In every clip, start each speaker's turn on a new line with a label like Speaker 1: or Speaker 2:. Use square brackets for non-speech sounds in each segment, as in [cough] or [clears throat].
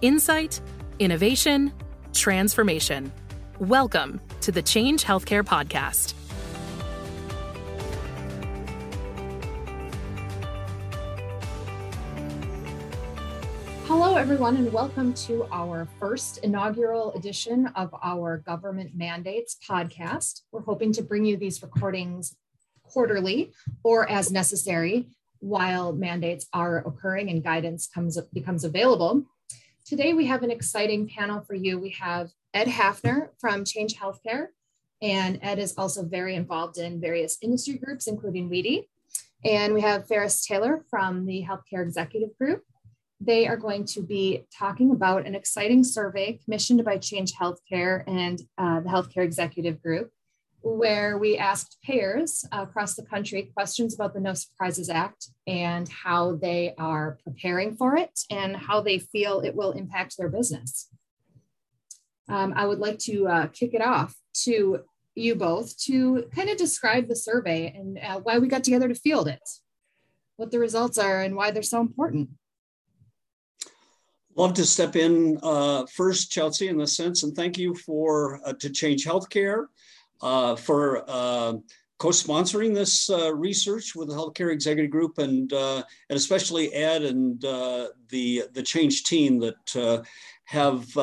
Speaker 1: Insight, innovation, transformation. Welcome to the Change Healthcare Podcast.
Speaker 2: Hello, everyone, and welcome to our first inaugural edition of our Government Mandates podcast. We're hoping to bring you these recordings quarterly or as necessary while mandates are occurring and guidance comes becomes available. Today we have an exciting panel for you. We have Ed Hafner from Change Healthcare, and Ed is also very involved in various industry groups, including WEDI. And we have Ferris Taylor from the Healthcare Executive Group. They are going to be talking about an exciting survey commissioned by Change Healthcare and uh, the Healthcare Executive Group where we asked payers across the country questions about the No Surprises Act and how they are preparing for it and how they feel it will impact their business. Um, I would like to uh, kick it off to you both to kind of describe the survey and uh, why we got together to field it, what the results are, and why they're so important.
Speaker 3: Love to step in uh, first, Chelsea, in this sense, and thank you for uh, to Change Healthcare for uh, co-sponsoring this uh, research with the Healthcare Executive Group and, and especially Ed and the, the Change team that have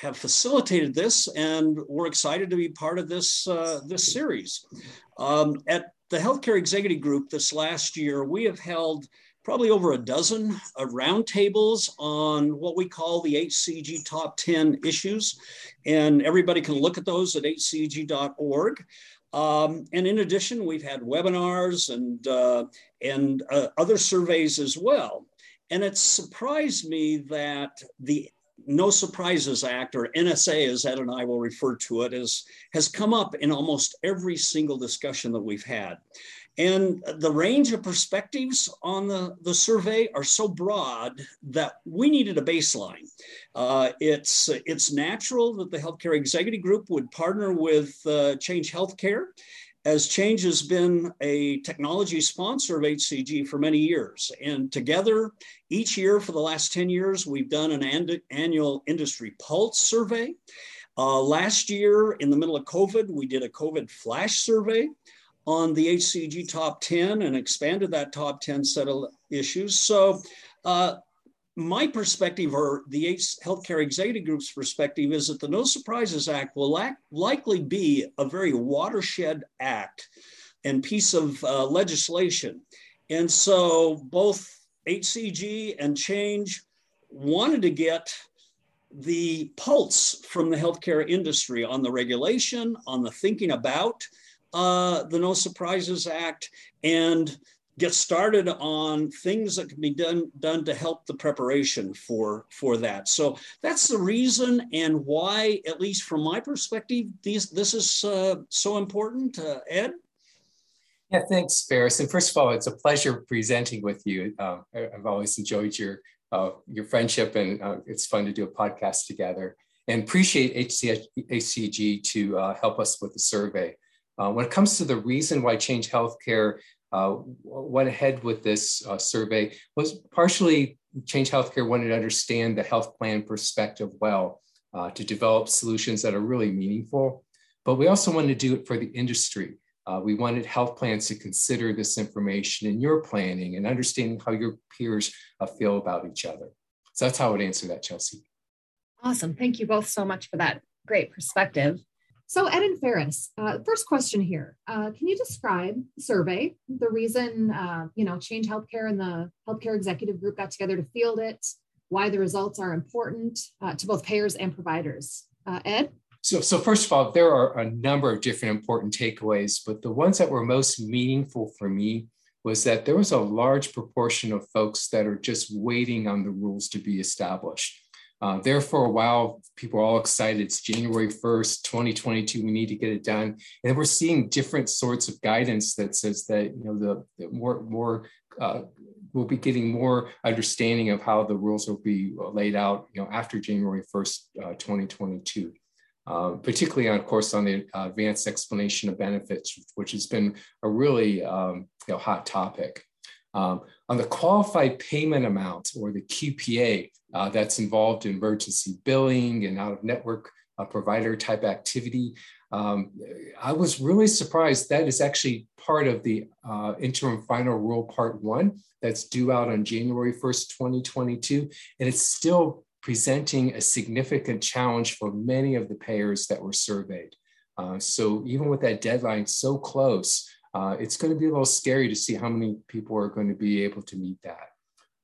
Speaker 3: have facilitated this, and we're excited to be part of this uh, this series. Um, at the Healthcare Executive Group this last year, we have held probably over a dozen uh, roundtables on what we call the HCEG top 10 issues. And everybody can look at those at hceg.org. Um, and in addition, we've had webinars and, uh, and uh, other surveys as well. And it surprised me that the No Surprises Act, or NSA, as Ed and I will refer to it, is, has come up in almost every single discussion that we've had. And the range of perspectives on the, the survey are so broad that we needed a baseline. Uh, it's, it's natural that the Healthcare Executive Group would partner with uh, Change Healthcare, as Change has been a technology sponsor of HCEG for many years. And together, each year for the last 10 years, we've done an and- annual industry pulse survey. Uh, last year, in the middle of COVID, we did a COVID flash survey on the HCEG top 10 and expanded that top 10 set of issues. So, uh, my perspective, or the Healthcare Executive Group's perspective, is that the No Surprises Act will lack, likely be a very watershed act and piece of uh, legislation. And so, both HCEG and Change wanted to get the pulse from the healthcare industry on the regulation, on the thinking about, uh, the No Surprises Act and get started on things that can be done done to help the preparation for for that. So that's the reason and why, at least from my perspective, these this is uh, so important. Uh, Ed.
Speaker 4: Yeah, thanks, Ferris. And first of all, it's a pleasure presenting with you. Uh, I've always enjoyed your uh, your friendship, and uh, it's fun to do a podcast together. And appreciate HCEG to uh, help us with the survey. Uh, when it comes to the reason why Change Healthcare uh, went ahead with this uh, survey was partially Change Healthcare wanted to understand the health plan perspective well uh, to develop solutions that are really meaningful. But we also wanted to do it for the industry. Uh, we wanted health plans to consider this information in your planning and understanding how your peers uh, feel about each other. So that's how I would answer that, Chelsea.
Speaker 2: Awesome. Thank you both so much for that great perspective. So, Ed and Ferris, uh, first question here: uh, Can you describe the survey, the reason uh, you know Change Healthcare and the Healthcare Executive Group got together to field it, why the results are important uh, to both payers and providers? Uh, Ed.
Speaker 4: So, so first of all, there are a number of different important takeaways, but the ones that were most meaningful for me was that there was a large proportion of folks that are just waiting on the rules to be established. Uh, there for a while, people are all excited. It's January 1st, 2022. We need to get it done. And we're seeing different sorts of guidance that says that, you know, the, the more, more, uh, we'll be getting more understanding of how the rules will be laid out, you know, after January 1st, uh, 2022. Uh, particularly, on, of course, on the advanced explanation of benefits, which has been a really um, you know, hot topic. Um, on the qualified payment amount or the QPA uh, that's involved in emergency billing and out of network uh, provider type activity, um, I was really surprised that is actually part of the uh, interim final rule part one that's due out on January 1st, 2022. And it's still presenting a significant challenge for many of the payers that were surveyed. Uh, so even with that deadline so close, uh, it's going to be a little scary to see how many people are going to be able to meet that.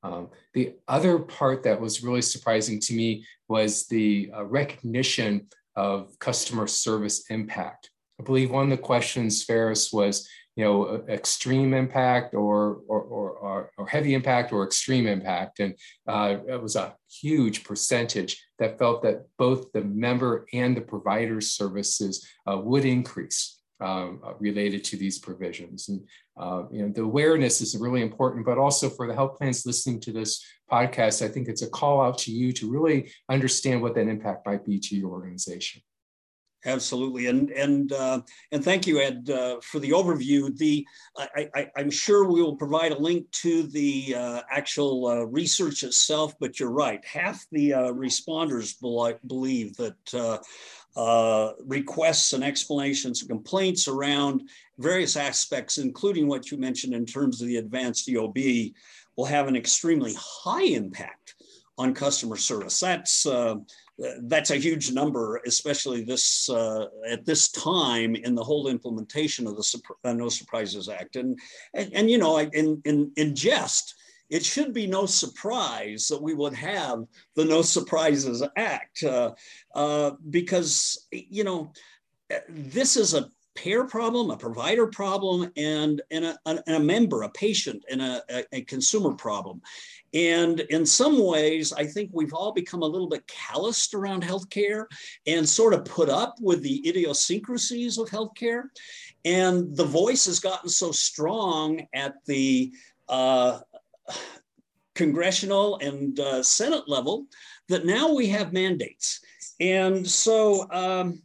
Speaker 4: Um, the other part that was really surprising to me was the uh, recognition of customer service impact. I believe one of the questions, Ferris, was, you know, extreme impact or, or, or, or heavy impact or extreme impact. And uh, it was a huge percentage that felt that both the member and the provider services uh, would increase. Um, uh, related to these provisions. And uh, you know, the awareness is really important, but also for the health plans listening to this podcast, I think it's a call out to you to really understand what that impact might be to your organization.
Speaker 3: Absolutely, and and uh, and thank you, Ed, uh, for the overview. The I, am sure we will provide a link to the uh, actual uh, research itself, but you're right. Half the uh, responders believe that uh, requests and explanations and complaints around various aspects, including what you mentioned in terms of the advanced EOB, will have an extremely high impact on customer service. That's that's a huge number, especially this uh, at this time in the whole implementation of the uh, No Surprises Act. And and, and you know, in, in in jest, it should be no surprise that we would have the No Surprises Act uh, uh because you know this is a payer problem, a provider problem, and, and, a, and a member, a patient, and a, a, a consumer problem. And in some ways, I think we've all become a little bit calloused around healthcare and sort of put up with the idiosyncrasies of healthcare. And the voice has gotten so strong at the uh, congressional and uh, Senate level that now we have mandates. And so, um,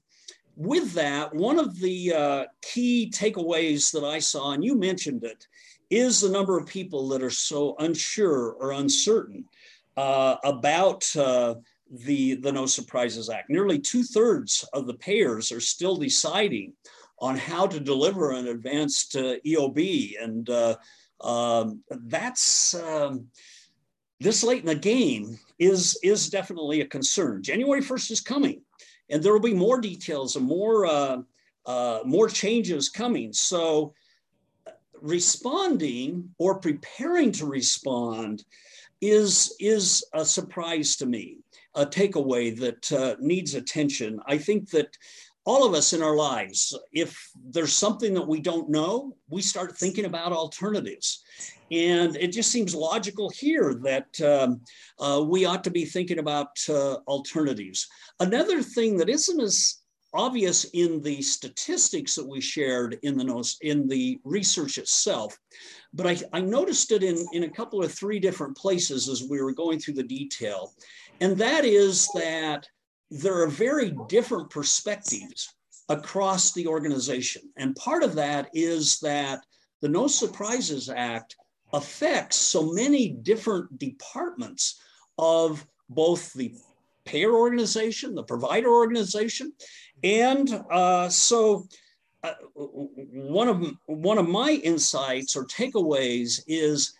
Speaker 3: with that, one of the uh, key takeaways that I saw, and you mentioned it, is the number of people that are so unsure or uncertain uh, about uh, the, the No Surprises Act. Nearly two thirds of the payers are still deciding on how to deliver an advanced EOB. And uh, um, that's um, this late in the game is, is definitely a concern. January 1st is coming, and there will be more details and more, uh, uh, more changes coming. So responding or preparing to respond is, is a surprise to me, a takeaway that uh, needs attention. I think that all of us in our lives, if there's something that we don't know, we start thinking about alternatives. And it just seems logical here that um, uh, we ought to be thinking about uh, alternatives. Another thing that isn't as obvious in the statistics that we shared in the in the research itself. But I, I noticed it in, in a couple of three different places as we were going through the detail. And that is that there are very different perspectives across the organization. And part of that is that the No Surprises Act affects so many different departments of both the payer organization, the provider organization, and uh, so uh, one of one of my insights or takeaways is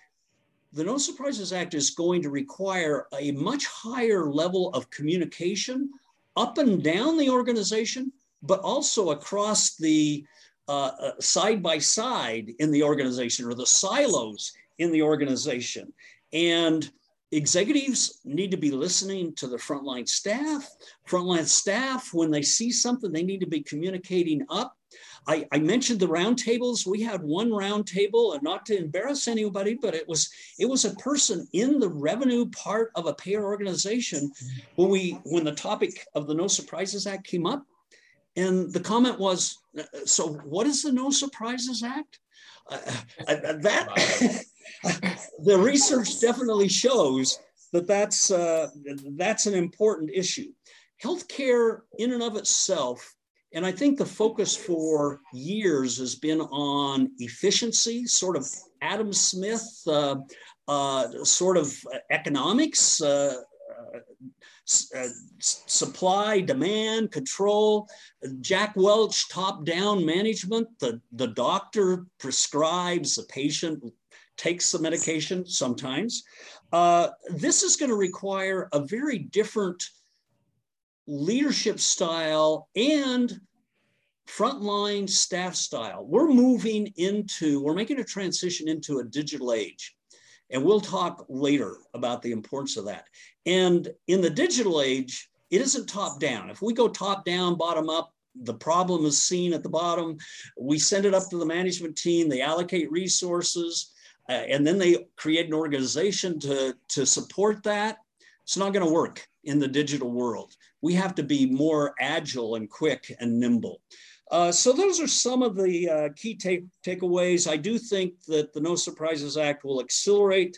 Speaker 3: the No Surprises Act is going to require a much higher level of communication up and down the organization, but also across the uh, uh side by side in the organization or the silos in the organization. And executives need to be listening to the frontline staff. Frontline staff, when they see something, they need to be communicating up. I, I mentioned the roundtables. We had one roundtable, and not to embarrass anybody, but it was it was a person in the revenue part of a payer organization when we when the topic of the No Surprises Act came up, and the comment was, "So what is the No Surprises Act?" Uh, uh, that [laughs] the research definitely shows that that's, uh, that's an important issue. Healthcare, in and of itself, And I think the focus for years has been on efficiency, sort of Adam Smith, uh, uh, sort of economics, uh, uh, supply, demand, control. Jack Welch, top down management. The, the doctor prescribes, the patient takes the medication sometimes. Uh, this is going to require a very different leadership style and frontline staff style. We're moving into, we're making a transition into a digital age. And we'll talk later about the importance of that. And in the digital age, it isn't top down. If we go top down, bottom up, the problem is seen at the bottom. We send it up to the management team, they allocate resources, uh, and then they create an organization to, to support that. It's not going to work in the digital world. We have to be more agile and quick and nimble. Uh, so those are some of the uh, key take, takeaways. I do think that the No Surprises Act will accelerate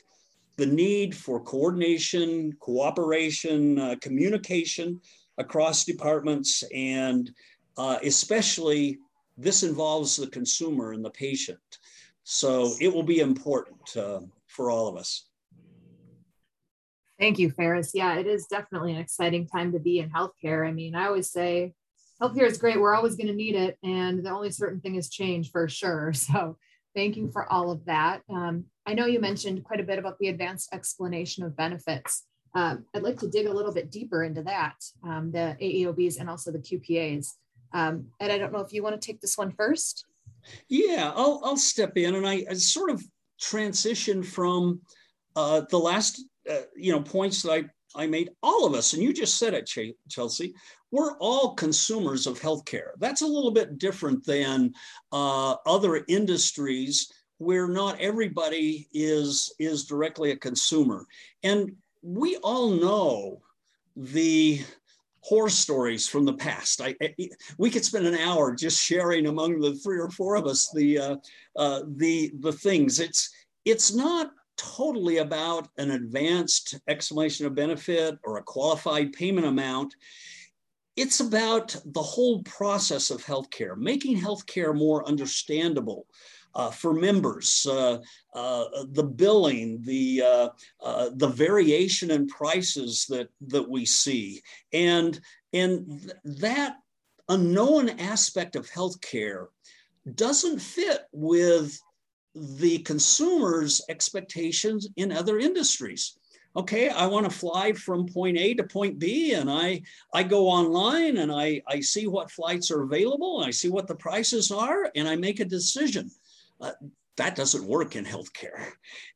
Speaker 3: the need for coordination, cooperation, uh, communication across departments, and uh, especially this involves the consumer and the patient. So it will be important uh, for all of us.
Speaker 2: Thank you, Ferris. Yeah, it is definitely an exciting time to be in healthcare. I mean, I always say healthcare is great. We're always going to need it. And the only certain thing is change for sure. [laughs] So thank you for all of that. Um, I know you mentioned quite a bit about the advanced explanation of benefits. Um, I'd like to dig a little bit deeper into that, um, the AEOBs and also the QPAs. Um, and I don't know if you want to take this one first.
Speaker 3: Yeah, I'll, I'll step in and I, I sort of transition from uh, the last uh, you know points that I I made. All of us, and you just said it, Chelsea. We're all consumers of healthcare. That's a little bit different than uh, other industries where not everybody is is directly a consumer. And we all know the horror stories from the past. I, I, we could spend an hour just sharing among the three or four of us the uh, uh, the the things. It's it's not totally about an advanced explanation of benefit or a qualified payment amount. It's about the whole process of healthcare, making healthcare more understandable. Uh, for members, uh, uh, the billing, the uh, uh, the variation in prices that that we see, and and th- that unknown aspect of healthcare doesn't fit with the consumer's expectations in other industries. Okay, I want to fly from point A to point B, and I I go online and I I see what flights are available, and I see what the prices are, and I make a decision. Uh, that doesn't work in healthcare,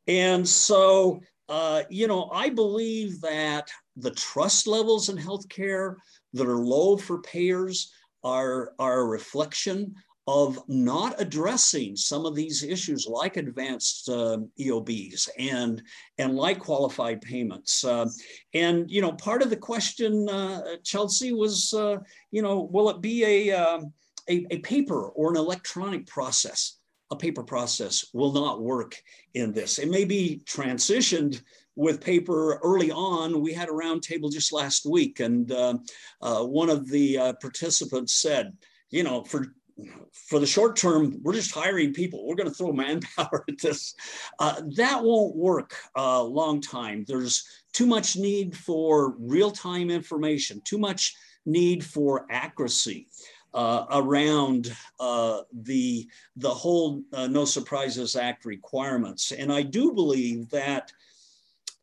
Speaker 3: and so uh, you know I believe that the trust levels in healthcare that are low for payers are are a reflection of not addressing some of these issues like advanced uh, EOBs and, and like qualified payments. Uh, and, you know, part of the question, uh, Chelsea, was, uh, you know, will it be a, um, a, a paper or an electronic process? A paper process will not work in this. It may be transitioned with paper early on. We had a roundtable just last week, and uh, one of the uh, participants said, you know, for for the short term, we're just hiring people. We're going to throw [laughs] manpower at this. Uh, that won't work a long time. There's too much need for real time information, too much need for accuracy. Uh, around uh, the the whole uh, No Surprises Act requirements, and I do believe that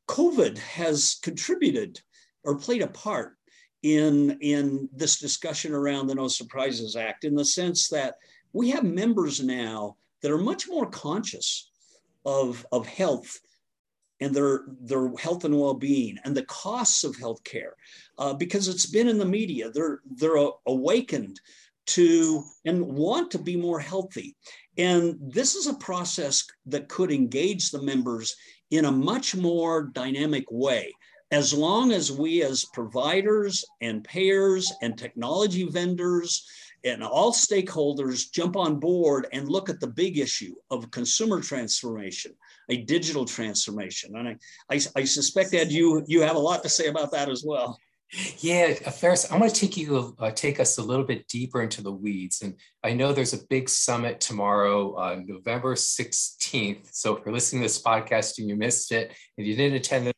Speaker 3: COVID has contributed or played a part in, in this discussion around the No Surprises Act in the sense that we have members now that are much more conscious of, of health and their, their health and well-being and the costs of healthcare uh, because it's been in the media. They're, they're awakened to and want to be more healthy. And this is a process that could engage the members in a much more dynamic way as long as we as providers and payers and technology vendors and all stakeholders jump on board and look at the big issue of consumer transformation, a digital transformation. And I, I, I suspect, that you, you have a lot to say about that as well.
Speaker 4: Yeah, Ferris, I'm going to take you uh, take us a little bit deeper into the weeds, and I know there's a big summit tomorrow, uh, November 16th. So if you're listening to this podcast and you missed it and you didn't attend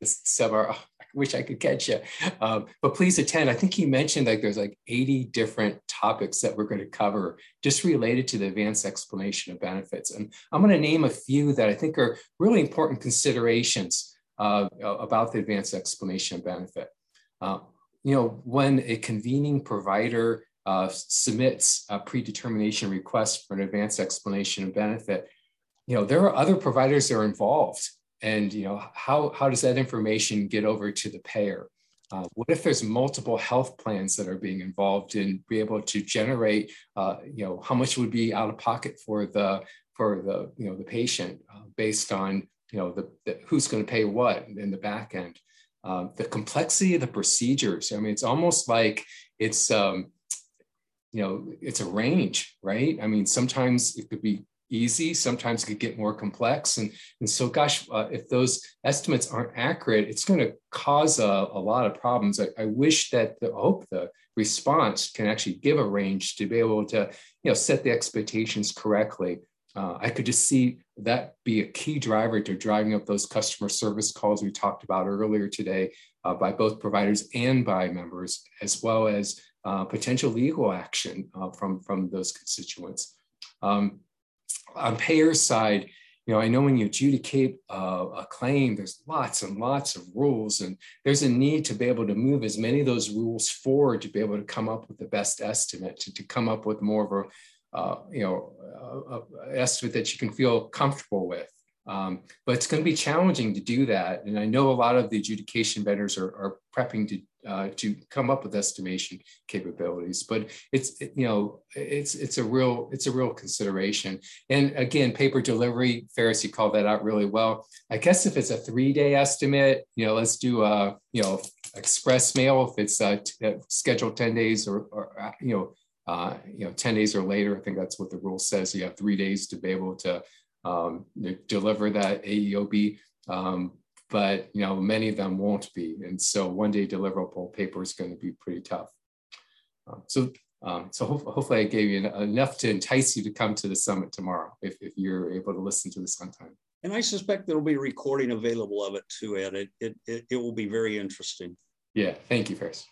Speaker 4: this summer, oh, I wish I could catch you. Um, but please attend. I think he mentioned like there's like 80 different topics that we're going to cover just related to the advanced explanation of benefits, and I'm going to name a few that I think are really important considerations uh, about the advanced explanation of benefit. Uh, you know, when a convening provider uh, submits a predetermination request for an advanced explanation of benefit, you know, there are other providers that are involved. And, you know, how, how does that information get over to the payer? Uh, what if there's multiple health plans that are being involved in be able to generate, uh, you know, how much would be out of pocket for the for the you know the patient uh, based on you know the, the who's going to pay what in the back end? Um, the complexity of the procedures. I mean, it's almost like it's, um, you know, it's a range, right? I mean, sometimes it could be easy, sometimes it could get more complex. And, and so, gosh, uh, if those estimates aren't accurate, it's going to cause a, a lot of problems. I, I wish that the hope the response can actually give a range to be able to, you know, set the expectations correctly uh, I could just see that be a key driver to driving up those customer service calls we talked about earlier today uh, by both providers and by members, as well as uh, potential legal action uh, from, from those constituents. Um, on payers side, you know, I know when you adjudicate uh, a claim, there's lots and lots of rules, and there's a need to be able to move as many of those rules forward to be able to come up with the best estimate, to, to come up with more of a uh, you know, uh, uh, estimate that you can feel comfortable with. Um, but it's going to be challenging to do that. And I know a lot of the adjudication vendors are, are prepping to uh, to come up with estimation capabilities. But it's it, you know it's it's a real it's a real consideration. And again, paper delivery, you called that out really well. I guess if it's a three day estimate, you know, let's do a you know express mail if it's uh, scheduled ten days or, or you know uh, you know, 10 days or later, I think that's what the rule says. You have three days to be able to um, deliver that AEOB. Um, but, you know, many of them won't be. And so one day deliverable paper is going to be pretty tough. Um, so um, so ho hopefully I gave you enough to entice you to come to the summit tomorrow if, if you're able to listen to this on time.
Speaker 3: And I suspect there'll be a recording available of it too, Ed. It, it, it, it will be very interesting.
Speaker 4: Yeah, thank you, Ferris.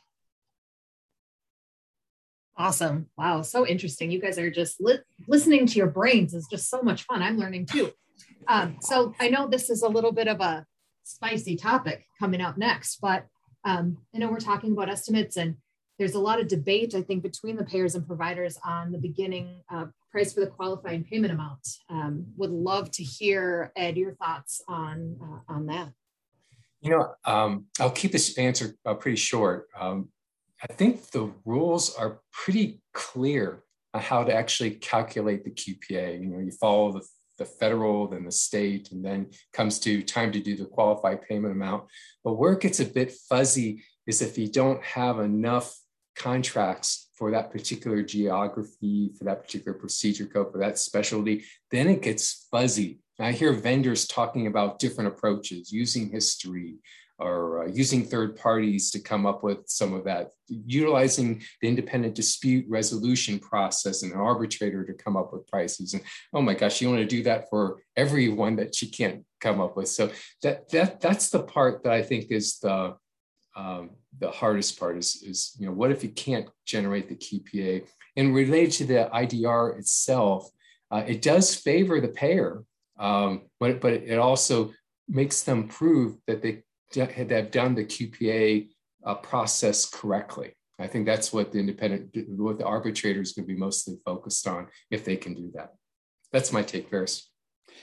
Speaker 2: Awesome. Wow. So interesting. You guys are just li- listening to your brains is just so much fun. I'm learning too. Um, so I know this is a little bit of a spicy topic coming up next, but um, I know we're talking about estimates and there's a lot of debate, I think, between the payers and providers on the beginning uh, price for the qualifying payment amount. Um, would love to hear, Ed, your thoughts on, uh, on that.
Speaker 4: You know, um, I'll keep this answer uh, pretty short. Um, I think the rules are pretty clear on how to actually calculate the QPA. You know, you follow the, the federal, then the state, and then comes to time to do the qualified payment amount. But where it gets a bit fuzzy is if you don't have enough contracts for that particular geography, for that particular procedure code, for that specialty, then it gets fuzzy. I hear vendors talking about different approaches, using history, or uh, using third parties to come up with some of that, utilizing the independent dispute resolution process and an arbitrator to come up with prices. And oh my gosh, you want to do that for everyone that she can't come up with. So that that that's the part that I think is the um, the hardest part is, is you know what if you can't generate the QPA and related to the IDR itself, uh, it does favor the payer, um, but but it also makes them prove that they have done the QPA uh, process correctly. I think that's what the independent, what the arbitrator is going to be mostly focused on if they can do that. That's my take, Ferris.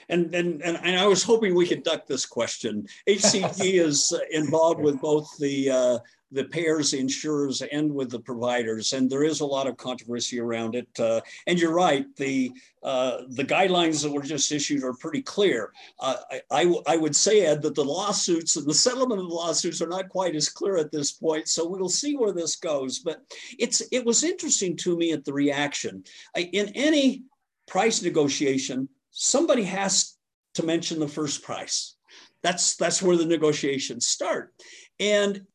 Speaker 3: And, and, and I was hoping we could duck this question. HCEG [laughs] is involved with both the uh, the payers, the insurers, and with the providers. And there is a lot of controversy around it. Uh, and you're right, the uh, the guidelines that were just issued are pretty clear. Uh, I, I, I, would say, Ed, that the lawsuits and the settlement of the lawsuits are not quite as clear at this point. So we'll see where this goes. But it's it was interesting to me at the reaction. I, in any price negotiation, somebody has to mention the first price. That's that's where the negotiations start. And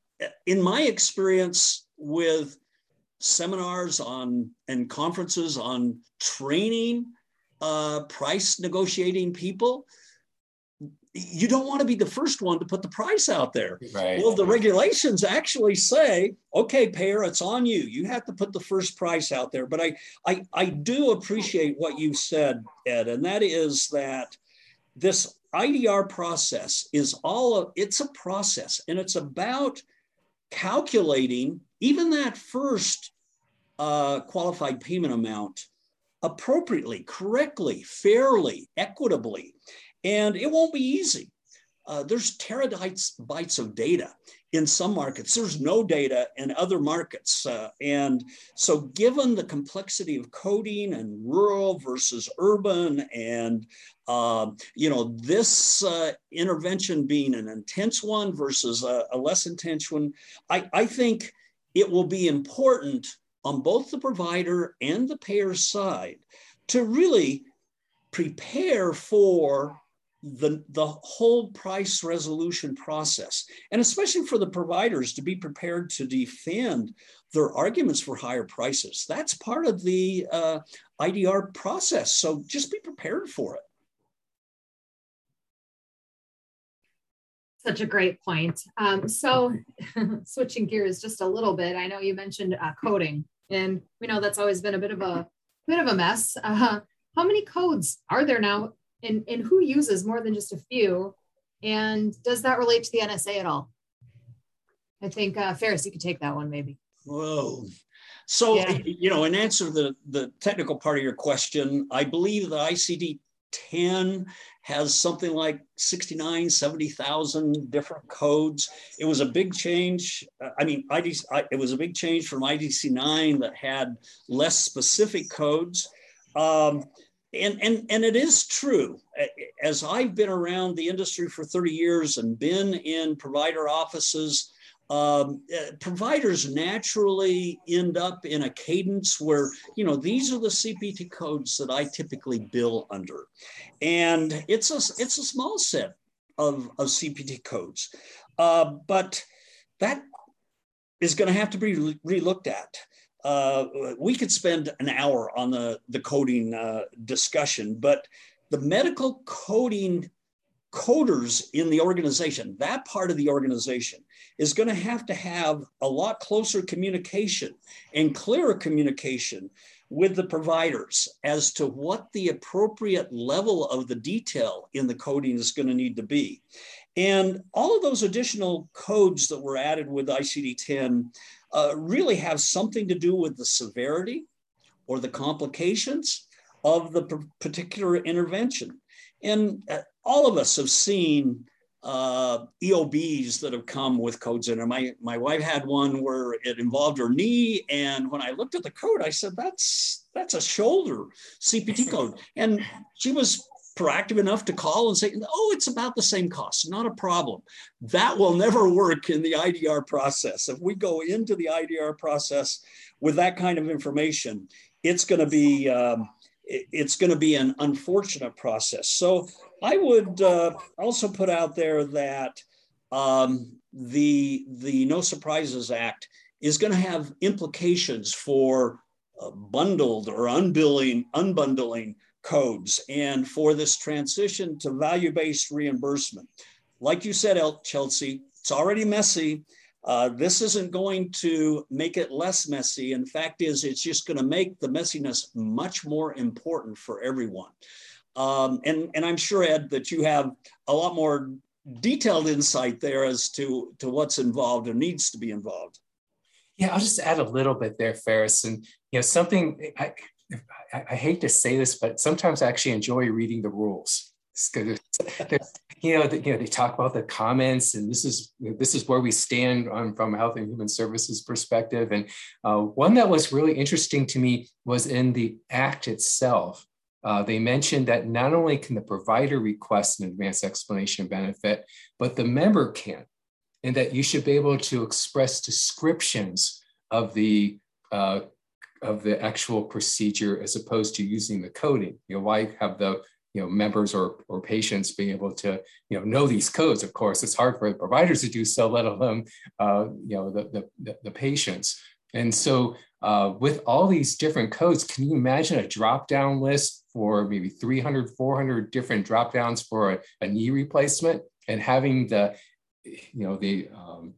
Speaker 3: in my experience with seminars on and conferences on training uh, price negotiating people, you don't want to be the first one to put the price out there.
Speaker 4: Right.
Speaker 3: Well, the regulations actually say, okay, payer, it's on you. You have to put the first price out there. But I, I, I do appreciate what you said, Ed, and that is that this IDR process is all of it's a process, and it's about calculating even that first uh, qualified payment amount appropriately, correctly, fairly, equitably. And it won't be easy. Uh, there's terabytes of data in some markets. There's no data in other markets. Uh, and so given the complexity of coding and rural versus urban and uh, you know, this uh, intervention being an intense one versus a, a less intense one, I, I think it will be important on both the provider and the payer side to really prepare for the, the whole price resolution process, and especially for the providers to be prepared to defend their arguments for higher prices. That's part of the uh, IDR process. So just be prepared for it.
Speaker 2: Such a great point. Um, so, [laughs] switching gears just a little bit, I know you mentioned uh, coding, and we know that's always been a bit of a bit of a mess. Uh, how many codes are there now, and and who uses more than just a few? And does that relate to the NSA at all? I think uh, Ferris, you could take that one maybe.
Speaker 3: Whoa. So, yeah. you know, in answer to the, the technical part of your question, I believe the ICD 10 has something like 69, 70,000 different codes. It was a big change. Uh, I mean, IDC, it was a big change from IDC 9 that had less specific codes. Um, and, and, and it is true. As I've been around the industry for 30 years and been in provider offices, um, uh, providers naturally end up in a cadence where you know these are the CPT codes that I typically bill under, and it's a it's a small set of, of CPT codes, uh, but that is going to have to be re- looked at. Uh, we could spend an hour on the the coding uh, discussion, but the medical coding coders in the organization, that part of the organization, is going to have to have a lot closer communication and clearer communication with the providers as to what the appropriate level of the detail in the coding is going to need to be. And all of those additional codes that were added with ICD 10 uh, really have something to do with the severity or the complications of the particular intervention. And uh, all of us have seen uh, EOBs that have come with codes in it. My, my wife had one where it involved her knee. And when I looked at the code, I said, that's, that's a shoulder CPT code. And she was proactive enough to call and say, oh, it's about the same cost, not a problem. That will never work in the IDR process. If we go into the IDR process with that kind of information, it's going to be um, it's going to be an unfortunate process. So I would uh, also put out there that um, the the No Surprises Act is going to have implications for uh, bundled or unbilling unbundling codes and for this transition to value-based reimbursement. Like you said, Chelsea, it's already messy. Uh, this isn't going to make it less messy. The fact is, it's just going to make the messiness much more important for everyone. Um, and, and I'm sure, Ed, that you have a lot more detailed insight there as to, to what's involved and needs to be involved.
Speaker 4: Yeah, I'll just add a little bit there, Ferris. And you know, something I, I, hate to say this, but sometimes I actually enjoy reading the rules. [laughs] you know, the, you know, they talk about the comments, and this is this is where we stand on from a health and human services perspective. And uh, one that was really interesting to me was in the act itself. Uh, they mentioned that not only can the provider request an advanced explanation benefit, but the member can, and that you should be able to express descriptions of the uh, of the actual procedure as opposed to using the coding. You know, why have the you know members or or patients being able to you know know these codes. Of course, it's hard for the providers to do so, let alone uh, you know the, the the patients. And so uh, with all these different codes, can you imagine a drop down list for maybe 300, 400 different drop downs for a, a knee replacement and having the, you know, the um,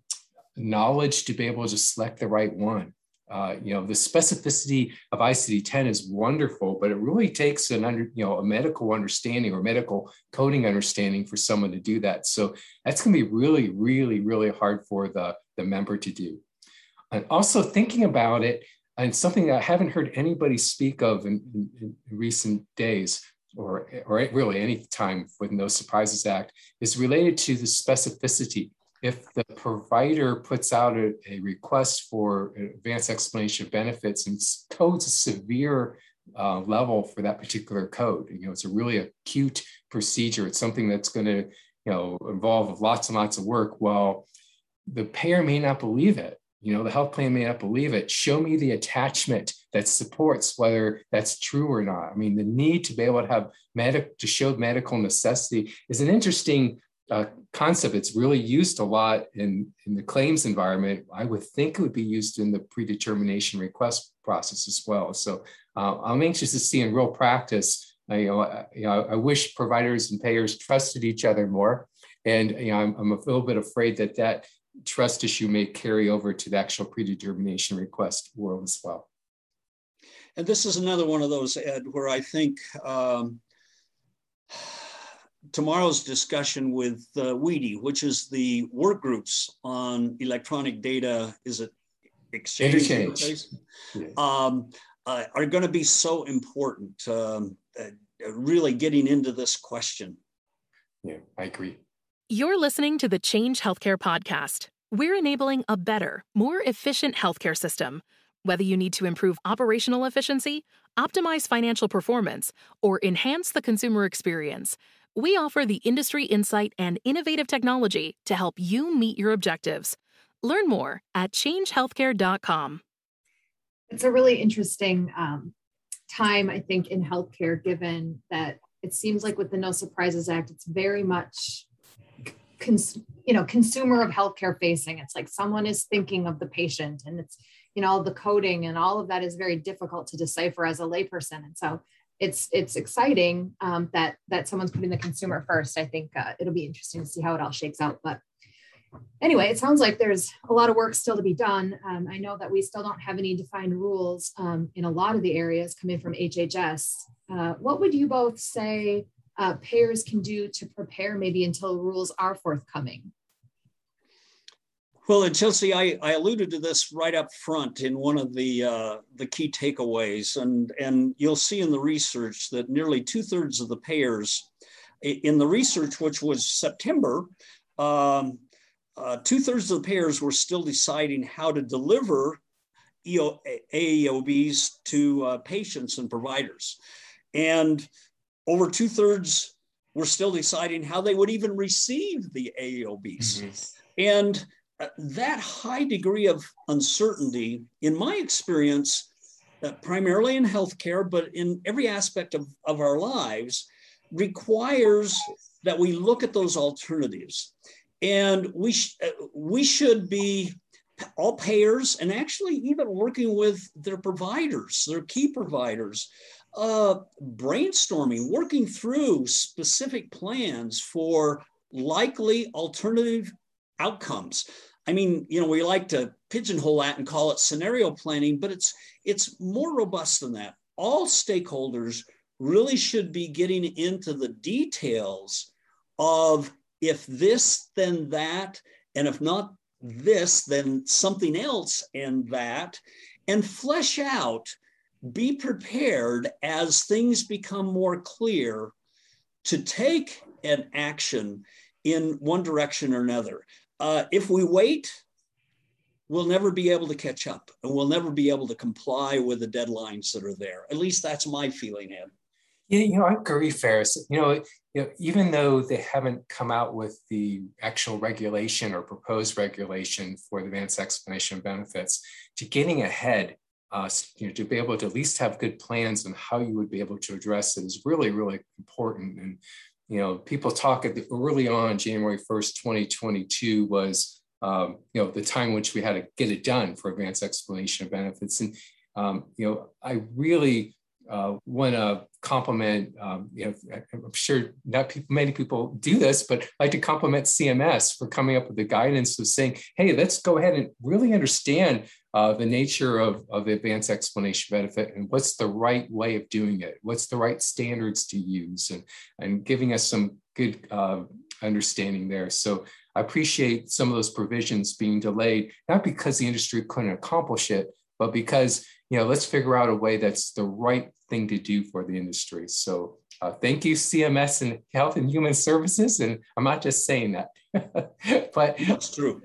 Speaker 4: knowledge to be able to select the right one? Uh, you know, the specificity of ICD-10 is wonderful, but it really takes an under, you know, a medical understanding or medical coding understanding for someone to do that. So that's going to be really, really, really hard for the, the member to do. And also thinking about it, and something that I haven't heard anybody speak of in, in, in recent days, or, or really any time with No Surprises Act, is related to the specificity. If the provider puts out a, a request for advanced explanation of benefits and codes a severe uh, level for that particular code, you know, it's a really acute procedure. It's something that's going to, you know, involve lots and lots of work. Well, the payer may not believe it you know the health plan may not believe it show me the attachment that supports whether that's true or not i mean the need to be able to have medic to show medical necessity is an interesting uh, concept it's really used a lot in in the claims environment. I would think it would be used in the predetermination request process as well. So uh, i'm anxious to see in real practice uh, you know, I, you know, I wish providers and payers trusted each other more. And you know, I'm, I'm a little bit afraid that that trust issue may carry over to the actual predetermination request world as well.
Speaker 3: And this is another one of those, Ed, where I think um, tomorrow's discussion with uh, WEDI, which is the work groups on electronic data, is it exchange?
Speaker 4: Interchange.
Speaker 3: Yes. Um, uh, are going to be so important, um, uh, really getting into this question.
Speaker 4: Yeah, I agree.
Speaker 1: You're listening to the Change Healthcare podcast. We're enabling a better, more efficient healthcare system. Whether you need to improve operational efficiency, optimize financial performance, or enhance the consumer experience, we offer the industry insight and innovative technology to help you meet your objectives. Learn more at changehealthcare.com.
Speaker 2: It's a really interesting um, time, I think, in healthcare, given that it seems like with the No Surprises Act, it's very much cons- you know consumer of healthcare facing it's like someone is thinking of the patient and it's you know all the coding and all of that is very difficult to decipher as a layperson and so it's it's exciting um, that that someone's putting the consumer first. I think uh, it'll be interesting to see how it all shakes out but anyway it sounds like there's a lot of work still to be done. Um, i know that we still don't have any defined rules um, in a lot of the areas coming from hhs uh, what would you both say uh, payers can do to prepare maybe until rules are forthcoming?
Speaker 3: Well, and Chelsea, I, I alluded to this right up front in one of the uh, the key takeaways, and and you'll see in the research that nearly two thirds of the payers in the research, which was September, um, uh, two thirds of the payers were still deciding how to deliver EO, AEOBs to uh, patients and providers, and over two thirds were still deciding how they would even receive the AOBs. Mm-hmm. And that high degree of uncertainty, in my experience, uh, primarily in healthcare, but in every aspect of, of our lives, requires that we look at those alternatives. And we, sh- uh, we should be all payers and actually even working with their providers, their key providers, uh, brainstorming, working through specific plans for likely alternative outcomes. I mean, you know, we like to pigeonhole that and call it scenario planning, but it's it's more robust than that. All stakeholders really should be getting into the details of if this, then that, and if not this, then something else and that, and flesh out be prepared as things become more clear to take an action in one direction or another. Uh, if we wait, we'll never be able to catch up and we'll never be able to comply with the deadlines that are there. At least that's my feeling, Ed.
Speaker 4: Yeah, you know, I agree, Ferris. You know, you know, even though they haven't come out with the actual regulation or proposed regulation for the advanced explanation benefits, to getting ahead uh, you know, to be able to at least have good plans on how you would be able to address it is really, really important. And, you know, people talk at the early on, January 1st, 2022 was, um, you know, the time which we had to get it done for advanced explanation of benefits. And, um, you know, I really uh, want to compliment, um, you know, I'm sure not people, many people do this, but I like to compliment CMS for coming up with the guidance of saying, hey, let's go ahead and really understand uh, the nature of, of advanced explanation benefit and what's the right way of doing it, what's the right standards to use, and, and giving us some good uh, understanding there. So I appreciate some of those provisions being delayed, not because the industry couldn't accomplish it, but because you know let's figure out a way that's the right thing to do for the industry. So uh, thank you, CMS and Health and Human Services. And I'm not just saying that, [laughs] but
Speaker 3: that's true.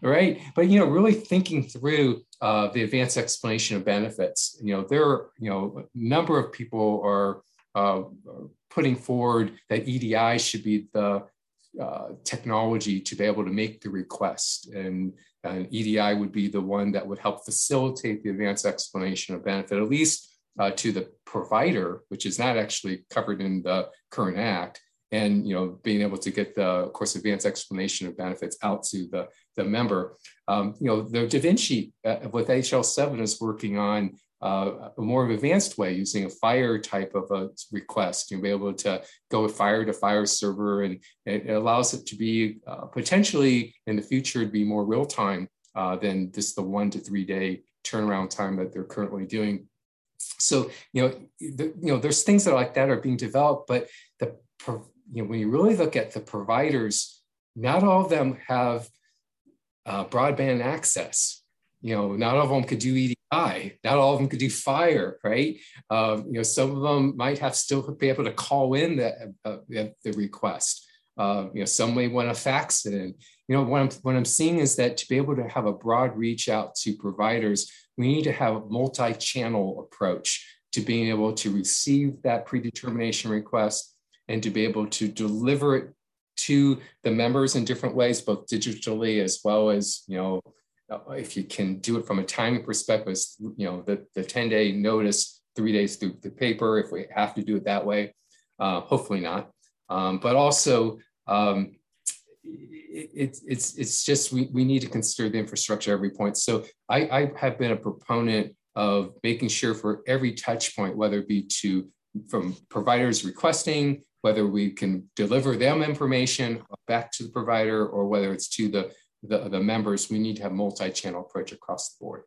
Speaker 4: Right. But, you know, really thinking through uh, the advanced explanation of benefits, you know, there are, you know, a number of people are uh, putting forward that EDI should be the uh, technology to be able to make the request. And, and EDI would be the one that would help facilitate the advanced explanation of benefit, at least uh, to the provider, which is not actually covered in the current act, and you know being able to get the of course advanced explanation of benefits out to the the member. Um, you know the Da Vinci uh, with HL7 is working on uh, a more advanced way using a FHIR type of a request. You'll be able to go FHIR to FHIR server, and it allows it to be uh, potentially in the future to be more real time uh, than just the one to three day turnaround time that they're currently doing so you know the, you know there's things that are like that are being developed but the you know when you really look at the providers not all of them have uh, broadband access. You know not all of them could do edi not all of them could do FHIR right? Um, you know some of them might have still be able to call in the, uh, the request. Uh, you know some may want to fax it in. You know what I'm, what I'm seeing is that to be able to have a broad reach out to providers we need to have a multi-channel approach to being able to receive that predetermination request and to be able to deliver it to the members in different ways, both digitally as well as, you know, if you can do it from a timing perspective, you know, the, the 10 day notice, three days through the paper, if we have to do it that way, uh, hopefully not. Um, but also, um, it's it's it's just we, we need to consider the infrastructure every point. So I, I have been a proponent of making sure for every touch point, whether it be to from providers requesting, whether we can deliver them information back to the provider, or whether it's to the, the, the members, we need to have multi-channel approach across the board.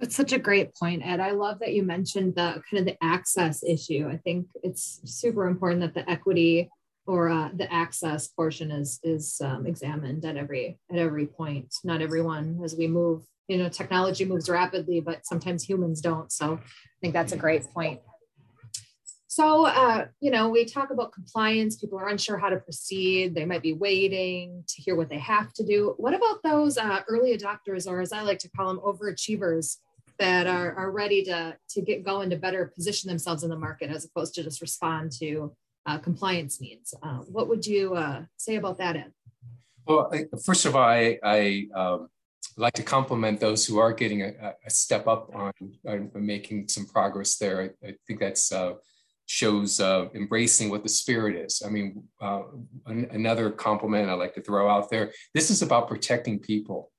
Speaker 2: That's such a great point, Ed. I love that you mentioned the kind of the access issue. I think it's super important that the equity or uh, the access portion is is um, examined at every at every point. Not everyone, as we move, you know, technology moves rapidly, but sometimes humans don't. So I think that's a great point. So, uh, you know, we talk about compliance. People are unsure how to proceed. They might be waiting to hear what they have to do. What about those uh, early adopters, or as I like to call them, overachievers, that are, are ready to, to get going to better position themselves in the market as opposed to just respond to uh, compliance needs. Uh, what would you uh, say about that, Ed?
Speaker 4: Well, I, first of all, I, I um, like to compliment those who are getting a, a step up on, on, making some progress there. I, I think that's uh, shows uh, embracing what the spirit is. I mean, uh, an, another compliment I like to throw out there. This is about protecting people,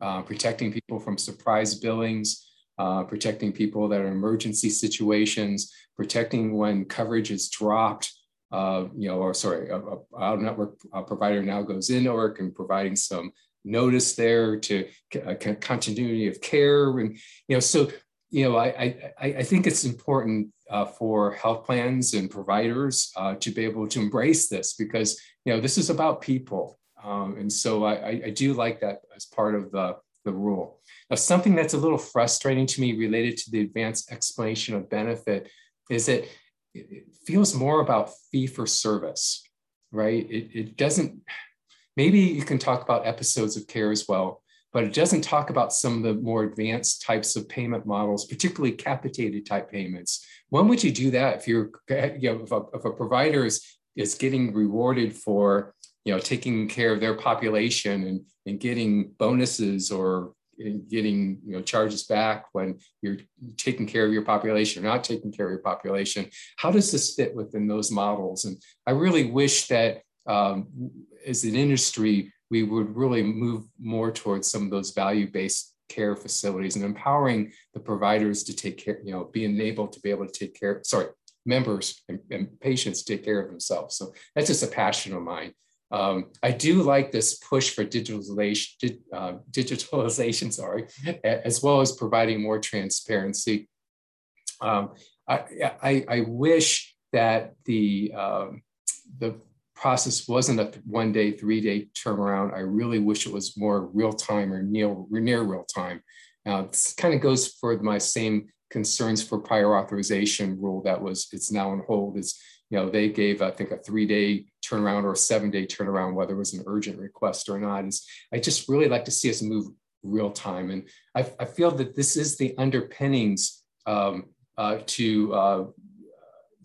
Speaker 4: protecting people from surprise billings, protecting people that are in emergency situations, protecting when coverage is dropped, uh, you know, or sorry, a, a out network provider now goes in network and providing some notice there to uh, continuity of care, and you know, so you know, I I, I think it's important uh, for health plans and providers uh, to be able to embrace this because you know this is about people, um, and so I, I do like that as part of the the rule. Now, something that's a little frustrating to me related to the advanced explanation of benefit is that it feels more about fee for service, right? It, it doesn't, maybe you can talk about episodes of care as well, but it doesn't talk about some of the more advanced types of payment models, particularly capitated type payments. When would you do that if you're, you know, if a, if a provider is, is getting rewarded for, you know, taking care of their population and, and getting bonuses or getting you know charges back when you're taking care of your population or not taking care of your population. How does this fit within those models? And I really wish that um, as an industry, we would really move more towards some of those value-based care facilities and empowering the providers to take care, you know, being able to be able to take care, sorry, members and, and patients take care of themselves. So that's just a passion of mine. Um, I do like this push for digitalization, uh, digitalization, [laughs] sorry, as well as providing more transparency. Um, I, I, I, wish that the um, the process wasn't a one day, three day turnaround. I really wish it was more real time or near near real time. Now, this kind of goes for my same concerns for prior authorization rule that was it's now on hold. You know, they gave, I think, a three day turnaround or a seven day turnaround, whether it was an urgent request or not. Is I just really like to see us move real time. And I, I feel that this is the underpinnings um, uh, to, uh,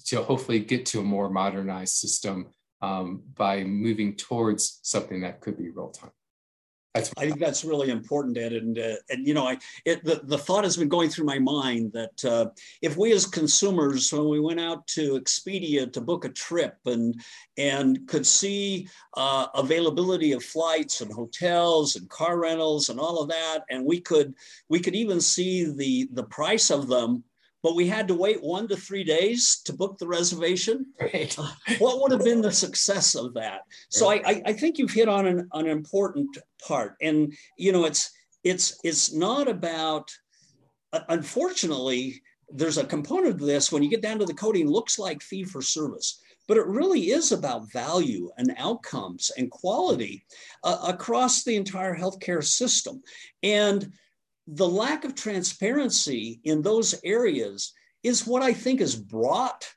Speaker 4: to hopefully get to a more modernized system um, by moving towards something that could be real time.
Speaker 3: I think that's really important, Ed. And, uh, and you know, I, it, the, the thought has been going through my mind that uh, if we as consumers, when we went out to Expedia to book a trip and, and could see uh, availability of flights and hotels and car rentals and all of that, and we could, we could even see the, the price of them but we had to wait one to three days to book the reservation. Right. Uh, what would have been the success of that? So right. I, I think you've hit on an, an important part, and you know it's it's it's not about. Uh, unfortunately, there's a component of this when you get down to the coding looks like fee for service but it really is about value and outcomes and quality uh, across the entire healthcare system and the lack of transparency in those areas is what I think has brought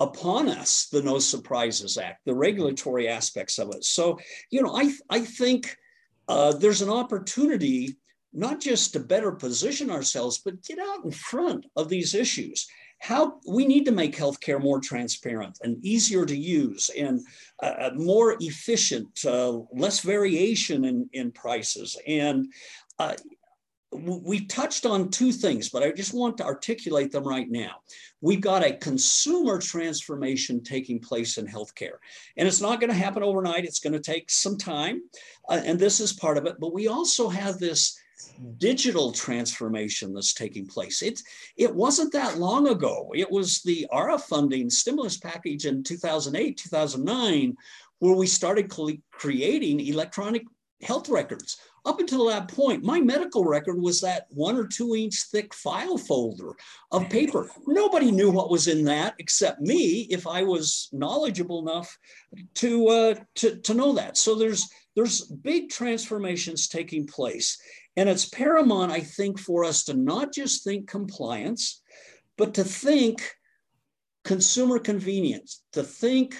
Speaker 3: upon us the No Surprises Act, the regulatory aspects of it. So, you know, I, I think uh, there's an opportunity not just to better position ourselves, but get out in front of these issues. How we need to make healthcare more transparent and easier to use and uh, uh more efficient, uh, less variation in, in prices. And uh, we touched on two things, but I just want to articulate them right now. We've got a consumer transformation taking place in healthcare, and it's not going to happen overnight. It's going to take some time, uh, and this is part of it. But we also have this digital transformation that's taking place. It, it wasn't that long ago. It was the ARRA funding stimulus package in 2008, 2009, where we started creating electronic health records up until that point, my medical record was that one or two inch thick file folder of paper. Nobody knew what was in that except me if I was knowledgeable enough to, uh, to, to know that. So there's, there's big transformations taking place. And it's paramount, I think, for us to not just think compliance, but to think consumer convenience, to think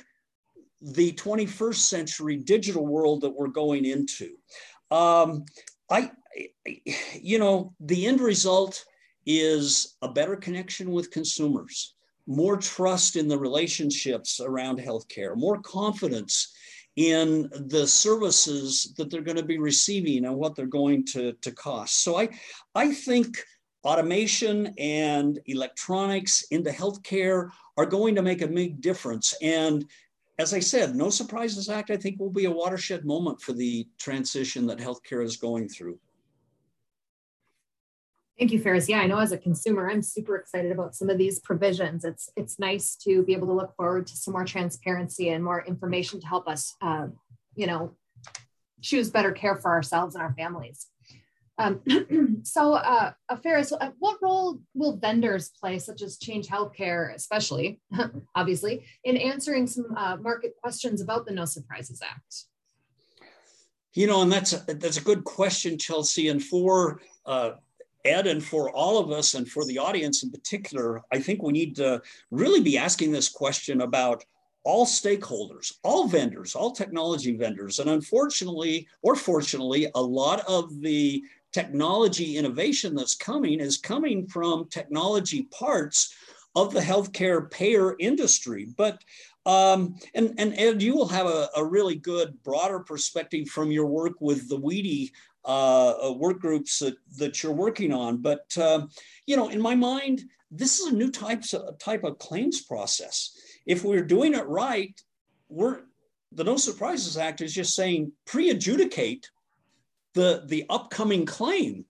Speaker 3: the 21st century digital world that we're going into. Um, I, you know, the end result is a better connection with consumers, more trust in the relationships around healthcare, more confidence in the services that they're going to be receiving and what they're going to, to cost. So I, I think automation and electronics into healthcare are going to make a big difference. And as I said, No Surprises Act, I think, will be a watershed moment for the transition that healthcare is going through.
Speaker 2: Thank you, Ferris. Yeah, I know as a consumer, I'm super excited about some of these provisions. It's it's nice to be able to look forward to some more transparency and more information to help us, uh, you know, choose better care for ourselves and our families. Um, [clears throat] so, uh, Ferris, uh, what role will vendors play, such as Change Healthcare, especially, [laughs] obviously, in answering some uh, market questions about the No Surprises Act?
Speaker 3: You know, and that's a, that's a good question, Chelsea. And for uh, Ed and for all of us and for the audience in particular, I think we need to really be asking this question about all stakeholders, all vendors, all technology vendors. And unfortunately, or fortunately, a lot of the technology innovation that's coming is coming from technology parts of the healthcare payer industry. But Um, and, and Ed, you will have a, a, really good broader perspective from your work with the WEDI uh, uh, work groups that, that you're working on. But, uh, you know, in my mind, this is a new type, type of claims process. If we're doing it right, we're, the No Surprises Act is just saying pre-adjudicate the, the upcoming claim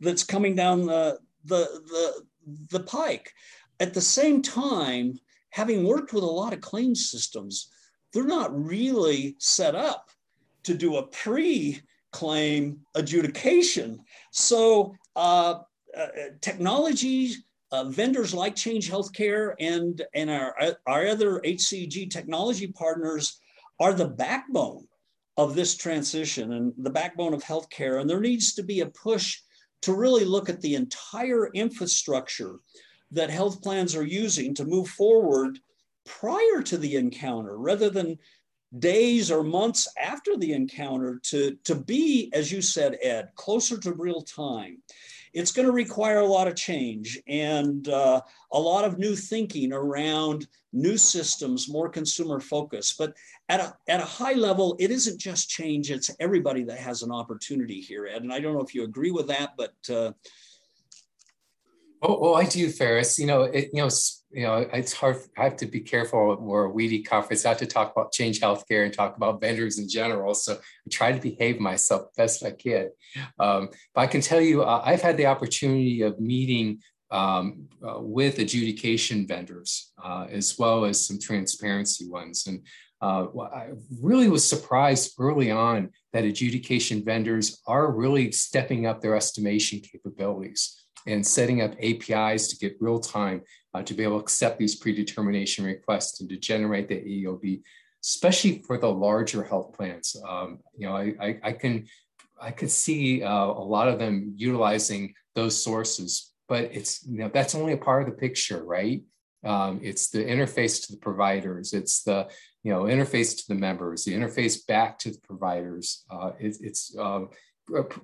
Speaker 3: that's coming down the, the, the, the pike. At the same time, having worked with a lot of claim systems, they're not really set up to do a pre claim adjudication. So, uh, uh, technology uh, vendors like Change Healthcare and, and our, our other HCEG technology partners are the backbone of this transition and the backbone of healthcare. And there needs to be a push to really look at the entire infrastructure that health plans are using to move forward prior to the encounter rather than days or months after the encounter to, to be, as you said, Ed, closer to real time. It's going to require a lot of change and uh, a lot of new thinking around new systems, more consumer focused. But at a, at a high level, it isn't just change, it's everybody that has an opportunity here, Ed. And I don't know if you agree with that, but uh,
Speaker 4: Oh, oh, I do, Ferris. You know, it, you know, you know, it's hard. I have to be careful more a WEDI conference not to talk about change healthcare and talk about vendors in general. So I try to behave myself best I can. Um, but I can tell you, uh, I've had the opportunity of meeting um, uh, with adjudication vendors uh, as well as some transparency ones, and uh, I really was surprised early on that adjudication vendors are really stepping up their estimation capabilities and setting up APIs to get real time uh, to be able to accept these predetermination requests and to generate the AOB, especially for the larger health plans. Um, you know, I, I, I, can I could see uh, a lot of them utilizing those sources, but it's you know that's only a part of the picture, right? Um, it's the interface to the providers. It's the you know interface to the members, the interface back to the providers. Uh, it, it's um,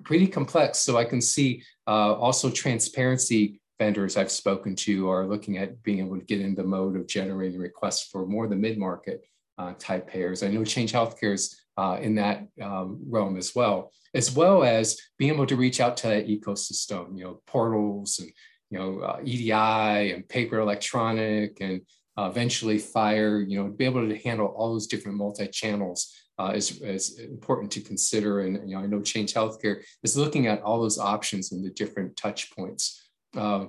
Speaker 4: pretty complex. So I can see uh, also transparency vendors I've spoken to are looking at being able to get in the mode of generating requests for more the mid-market uh, type payers. I know Change Healthcare is uh, in that um, realm as well, as well as being able to reach out to that ecosystem, you know, portals and, you know, uh, EDI and paper electronic and uh, eventually FHIR, you know, be able to handle all those different multi-channels uh, is, is important to consider. And you know, I know Change Healthcare is looking at all those options and the different touch points. Uh,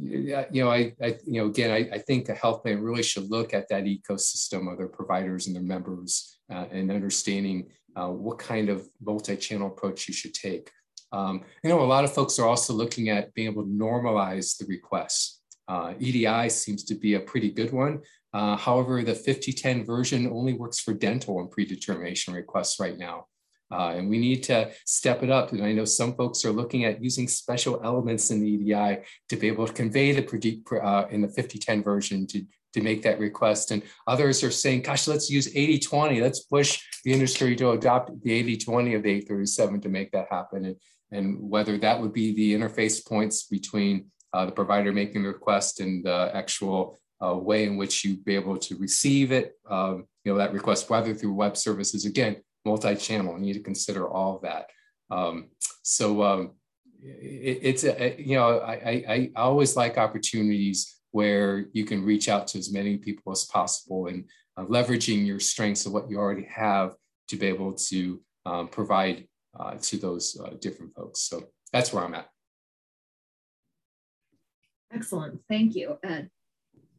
Speaker 4: you know, I, I, you know, again, I, I think a health plan really should look at that ecosystem of their providers and their members uh, and understanding uh, what kind of multi-channel approach you should take. Um, you know, a lot of folks are also looking at being able to normalize the requests. Uh, EDI seems to be a pretty good one. Uh, however, the 5010 version only works for dental and predetermination requests right now. Uh, and we need to step it up. And I know some folks are looking at using special elements in the EDI to be able to convey the uh, in the 5010 version to, to make that request. And others are saying, gosh, let's use 8020. Let's push the industry to adopt the 8020 of the 837 to make that happen. And, and whether that would be the interface points between uh, the provider making the request and the actual uh, way in which you be able to receive it, um, you know, that request, whether through web services, again, multi-channel, you need to consider all that. Um, so um, it, it's, a, you know, I, I, I always like opportunities where you can reach out to as many people as possible and uh, leveraging your strengths of what you already have to be able to um, provide uh, to those uh, different folks. So that's where I'm at.
Speaker 2: Excellent. Thank you, Ed.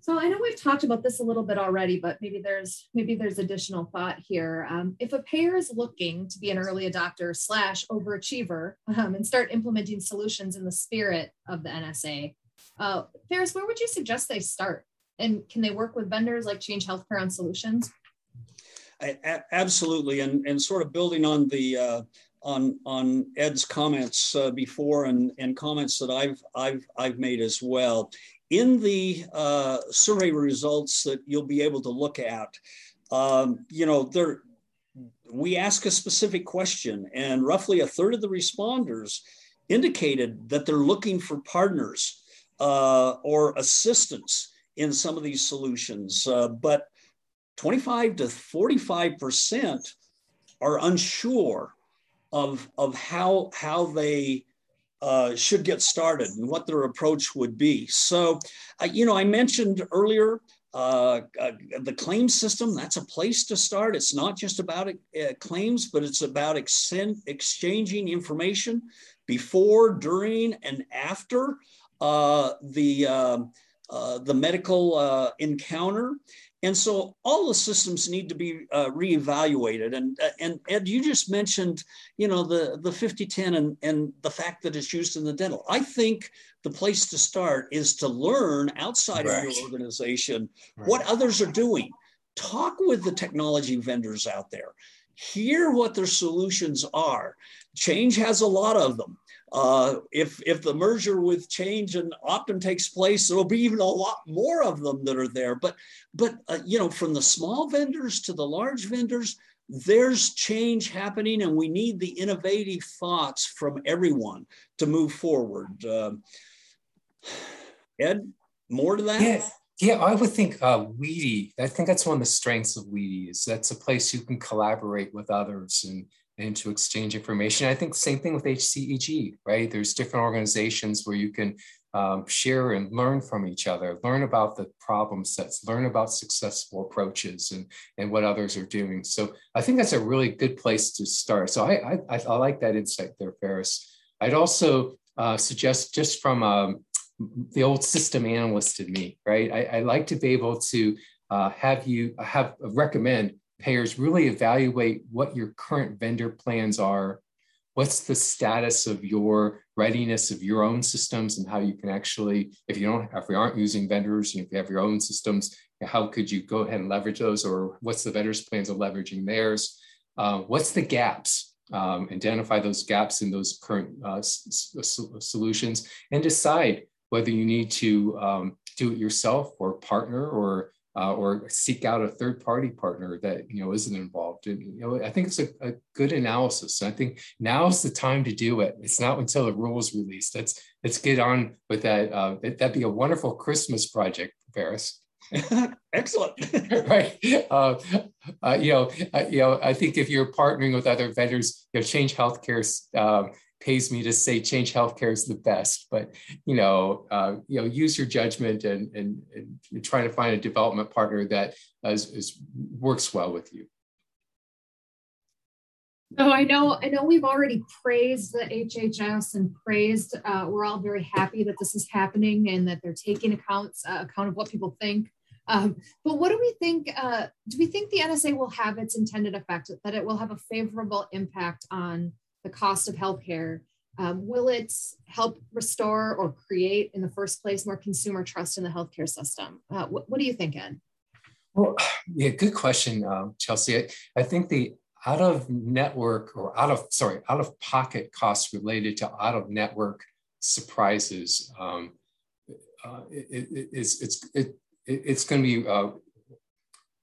Speaker 2: So I know we've talked about this a little bit already, but maybe there's maybe there's additional thought here. Um, if a payer is looking to be an early adopter slash overachiever um, and start implementing solutions in the spirit of the NSA, uh, Ferris, where would you suggest they start? And can they work with vendors like Change Healthcare on solutions?
Speaker 3: I, absolutely, and and sort of building on the uh, on on Ed's comments uh, before and and comments that I've I've I've made as well in the uh, survey results that you'll be able to look at, um, you know, there, we ask a specific question, and roughly a third of the responders indicated that they're looking for partners uh, or assistance in some of these solutions. Uh, but 25 to 45% are unsure of, of how, how they uh, should get started and what their approach would be. So, uh, you know, I mentioned earlier uh, uh, the claim system, that's a place to start. It's not just about uh, claims, but it's about ex- exchanging information before, during, and after uh, the, um, the medical encounter. And so all the systems need to be uh, reevaluated. And, uh, and Ed, you just mentioned, you know, the, the 5010 and, and the fact that it's used in the dental. I think the place to start is to learn outside right. of your organization right. what others are doing. Talk with the technology vendors out there. Hear what their solutions are. Change has a lot of them. Uh, if if the merger with Change and Optum takes place, there'll be even a lot more of them that are there. But but uh, you know, from the small vendors to the large vendors, there's change happening, and we need the innovative thoughts from everyone to move forward. Uh, Ed, more to that?
Speaker 4: Yeah. Yeah, I would think uh, WEDI. I think that's one of the strengths of WEDI is that's a place you can collaborate with others and and to exchange information. I think same thing with HCEG, right? There's different organizations where you can um, share and learn from each other, learn about the problem sets, learn about successful approaches and, and what others are doing. So I think that's a really good place to start. So I, I, I like that insight there, Ferris. I'd also uh, suggest just from um, the old system analyst in me, right? I, I like to be able to uh, have you have recommend payers really evaluate what your current vendor plans are. What's the status of your readiness of your own systems and how you can actually, if you don't, if we aren't using vendors, and if you have your own systems, how could you go ahead and leverage those or what's the vendor's plans of leveraging theirs? Uh, what's the gaps? Um, identify those gaps in those current uh, solutions and decide whether you need to um, do it yourself or partner or uh, or seek out a third party partner that you know isn't involved and you know i think it's a, a good analysis i think now is the time to do it it's not until the rule is released let's let's get on with that uh, that'd be a wonderful christmas project Ferris. [laughs]
Speaker 3: Excellent. [laughs]
Speaker 4: right. Uh, uh, you know, uh, you know, I think if you're partnering with other vendors, you know, Change Healthcare um, pays me to say change healthcare is the best but you know uh, you know use your judgment and, and, and try to find a development partner that is, is, works well with you
Speaker 2: so I know I know we've already praised the HHS and praised. Uh, we're all very happy that this is happening and that they're taking accounts uh, account of what people think. Um, but what do we think? Uh, do we think the NSA will have its intended effect? That it will have a favorable impact on the cost of healthcare? Um, will it help restore or create, in the first place, more consumer trust in the healthcare system? Uh, what, what, do you think, Ed?
Speaker 4: Well, [sighs] yeah, good question, um, Chelsea. I, I think the out of network or out of sorry out of pocket costs related to out of network surprises um, uh, it, it, it's it's it, it's going to be uh,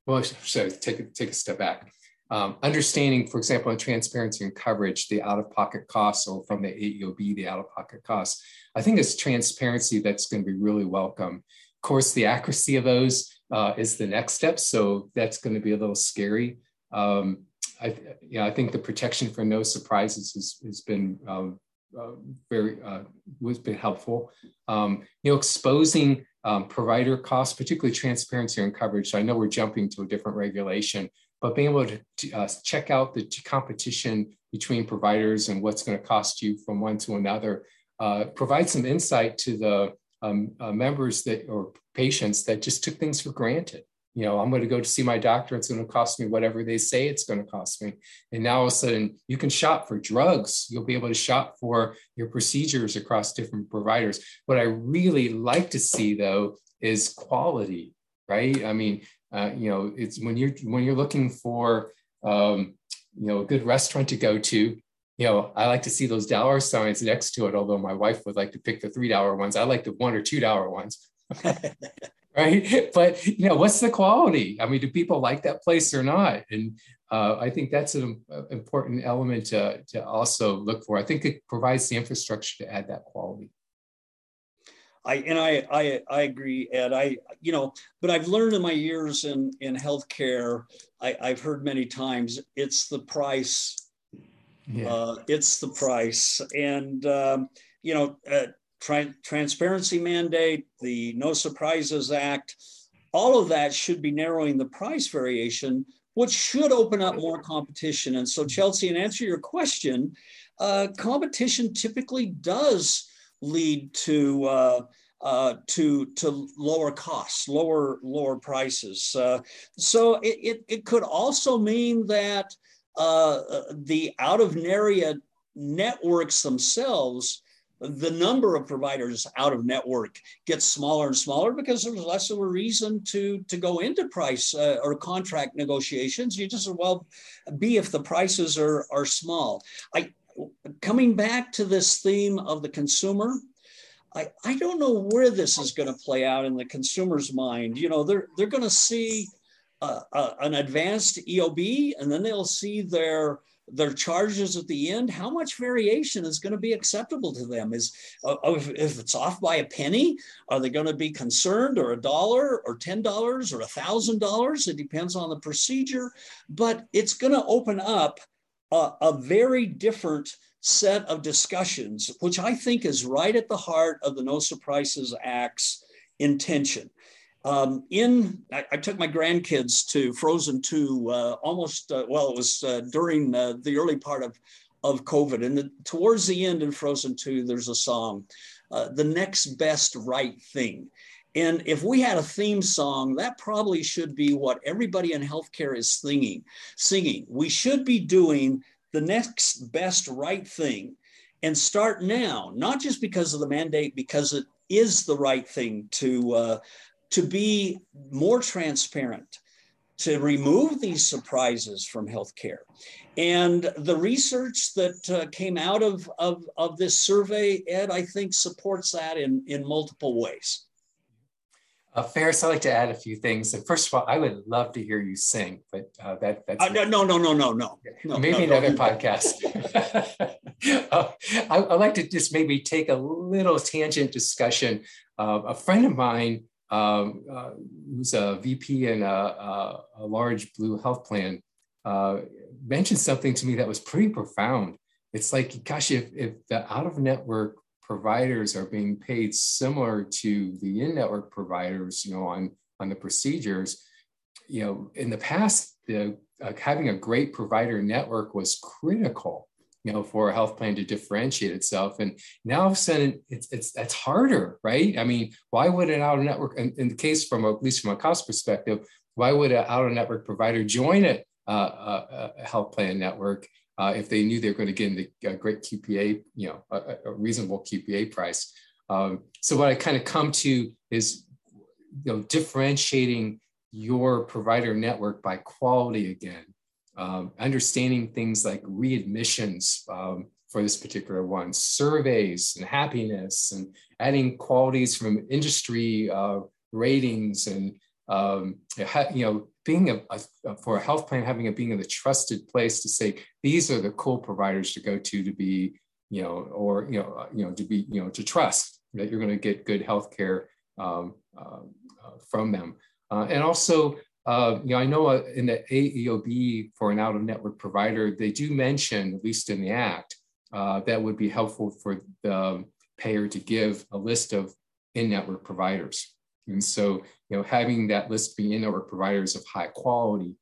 Speaker 4: well sorry take take a step back um, understanding, for example, in transparency and coverage, the out-of-pocket costs or from the AEOB, the out-of-pocket costs, I think it's transparency that's going to be really welcome. Of course, the accuracy of those uh, is the next step, so that's going to be a little scary. Um, I, know, I think the protection for no surprises has, has been um, uh, very uh, was been helpful. Um, you know, exposing um, provider costs, particularly transparency and coverage. So I know we're jumping to a different regulation, but being able to uh, check out the competition between providers and what's going to cost you from one to another uh, provide some insight to the um, uh, members that or patients that just took things for granted. You know, I'm going to go to see my doctor. It's going to cost me whatever they say it's going to cost me. And now all of a sudden, you can shop for drugs. You'll be able to shop for your procedures across different providers. What I really like to see, though, is quality. Right? I mean, uh, you know, it's when you're when you're looking for um, you know a good restaurant to go to. You know, I like to see those dollar signs next to it. Although my wife would like to pick the three dollar ones, I like the one or two dollar ones. [laughs] right? But you know, what's the quality? I mean, do people like that place or not? And uh, I think that's an important element to, to also look for. I think it provides the infrastructure to add that quality.
Speaker 3: I and I, I I agree, Ed. I you know, but I've learned in my years in in healthcare, I, I've heard many times it's the price. Yeah. Uh, it's the price, and um, you know, uh, tra- transparency mandate, the No Surprises Act, all of that should be narrowing the price variation, which should open up more competition. And so, Chelsea, in answer to your question, uh, competition typically does lead to uh, uh, to to lower costs, lower lower prices. Uh, so it, it, it could also mean that uh, the out of area networks themselves the number of providers out of network gets smaller and smaller because there's less of a reason to to go into price uh, or contract negotiations you just well be if the prices are are small i coming back to this theme of the consumer I, I don't know where this is going to play out in the consumer's mind. You know, they're they're going to see uh, uh, an advanced EOB, and then they'll see their their charges at the end. How much variation is going to be acceptable to them? Is uh, if, if it's off by a penny, are they going to be concerned, or a dollar, or ten dollars, or a thousand dollars? It depends on the procedure, but it's going to open up a, very different set of discussions, which I think is right at the heart of the No Surprises Act's intention. Um, in, I, I, took my grandkids to Frozen 2 uh, almost, uh, well, it was uh, during uh, the early part of, of COVID. And the, towards the end in Frozen 2, there's a song, uh, The Next Best Right Thing. And if we had a theme song, that probably should be what everybody in healthcare is singing. Singing. We should be doing the next best right thing and start now, not just because of the mandate, because it is the right thing to, uh, to be more transparent, to remove these surprises from healthcare. And the research that uh, came out of, of, of this survey, Ed, I think supports that in, in multiple ways.
Speaker 4: Uh, Ferris, I'd like to add a few things. And first of all, I would love to hear you sing, but uh, that that's
Speaker 3: uh, no, no, no, no, no, no. no
Speaker 4: maybe no, another no. podcast. [laughs] uh, I, would like to just maybe take a little tangent discussion. a friend of mine um, uh, who's a VP in a, a, a large blue health plan uh, mentioned something to me that was pretty profound. It's like, gosh, if, if the out of network providers are being paid similar to the in-network providers, you know, on, on the procedures, you know, in the past, the, uh, having a great provider network was critical, you know, for a health plan to differentiate itself. And now all of a sudden it's, it's, harder, right? I mean, why would an out of network, in, in the case from, a, at least from a cost perspective, why would an out of network provider join uh, a, a health plan network uh, if they knew they were going to get a great QPA, you know, a, a reasonable QPA price. Um, so what I kind of come to is, you know, differentiating your provider network by quality again, um, understanding things like readmissions um, for this particular one, surveys and happiness, and adding qualities from industry uh, ratings and um, you know being a, a, for a health plan having a being a trusted place to say these are the cool providers to go to to be you know or you know uh, you know to be you know to trust that you're going to get good health care um, uh, uh, from them. Uh, and also uh, you know i know uh, in the aeob for an out of network provider they do mention at least in the act that would be helpful for the payer to give a list of in-network providers and so, you know, having that list be in-network providers of high quality,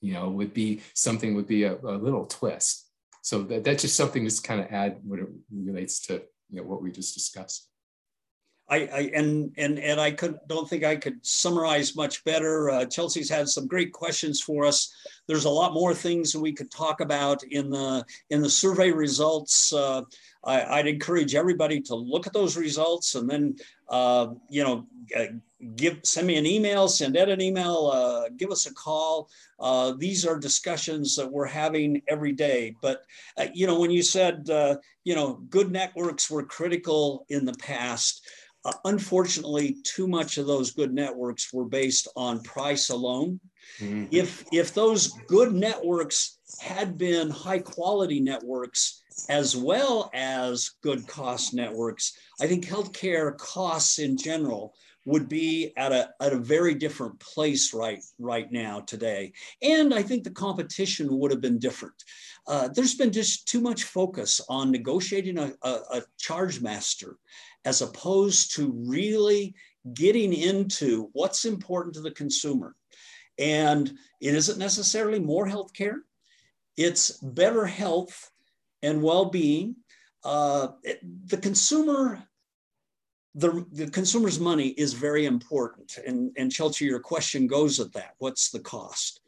Speaker 4: you know, would be something would be a, a little twist. So that, that's just something to kind of add when it relates to you know what we just discussed.
Speaker 3: I, I, and and and I could don't think I could summarize much better. Uh, Chelsea's had some great questions for us. There's a lot more things we could talk about in the in the survey results. Uh, I, would encourage everybody to look at those results and then uh, you know uh, give send me an email, send Ed an email, uh, give us a call. Uh, these are discussions that we're having every day. But uh, you know, when you said uh, you know good networks were critical in the past, uh, unfortunately, too much of those good networks were based on price alone. Mm-hmm. If if those good networks had been high quality networks as well as good cost networks, I think healthcare costs in general would be at a, at a very different place right, right now today. And I think the competition would have been different. Uh, there's been just too much focus on negotiating a, a, a charge master as opposed to really getting into what's important to the consumer. And it isn't necessarily more healthcare, it's better health and well-being. Uh, the consumer, the, the consumer's money is very important. And, and Chelsea, your question goes at that. What's the cost?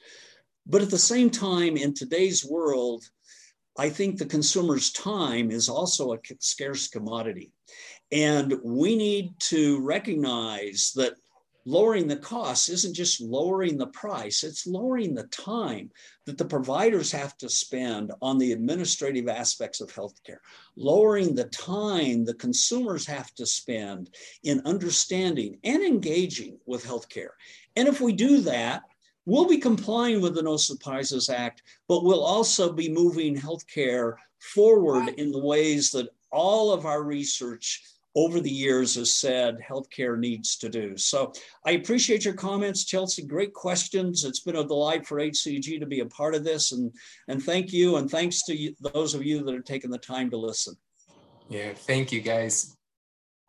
Speaker 3: But at the same time, in today's world, I think the consumer's time is also a scarce commodity. And we need to recognize that lowering the costs isn't just lowering the price, it's lowering the time that the providers have to spend on the administrative aspects of healthcare, lowering the time the consumers have to spend in understanding and engaging with healthcare. And if we do that, we'll be complying with the No Surprises Act, but we'll also be moving healthcare forward in the ways that all of our research over the years has said healthcare needs to do. So I appreciate your comments, Chelsea. Great questions. It's been a delight for HCEG to be a part of this. And, and thank you. And thanks to you, those of you that are taking the time to listen.
Speaker 4: Yeah, thank you guys.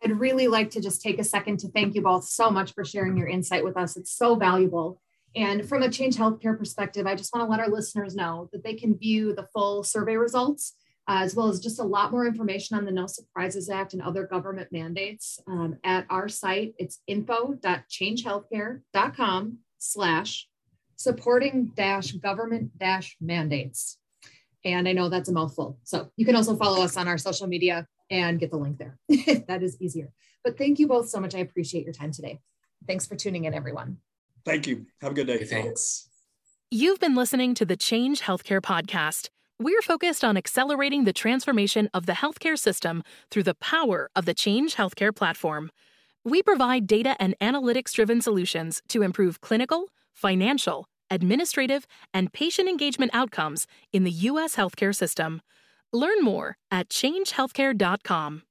Speaker 2: I'd really like to just take a second to thank you both so much for sharing your insight with us. It's so valuable. And from a Change Healthcare perspective, I just want to let our listeners know that they can view the full survey results as well as just a lot more information on the No Surprises Act and other government mandates um, at our site. It's info.changehealthcare.com slash supporting dash government dash mandates. And I know that's a mouthful. So you can also follow us on our social media and get the link there. [laughs] that is easier. But thank you both so much. I appreciate your time today. Thanks for tuning in, everyone.
Speaker 3: Thank you. Have a good day.
Speaker 4: Thanks.
Speaker 1: You've been listening to the Change Healthcare Podcast. We're focused on accelerating the transformation of the healthcare system through the power of the Change Healthcare platform. We provide data and analytics driven solutions to improve clinical, financial, administrative, and patient engagement outcomes in the U.S. healthcare system. Learn more at changehealthcare.com.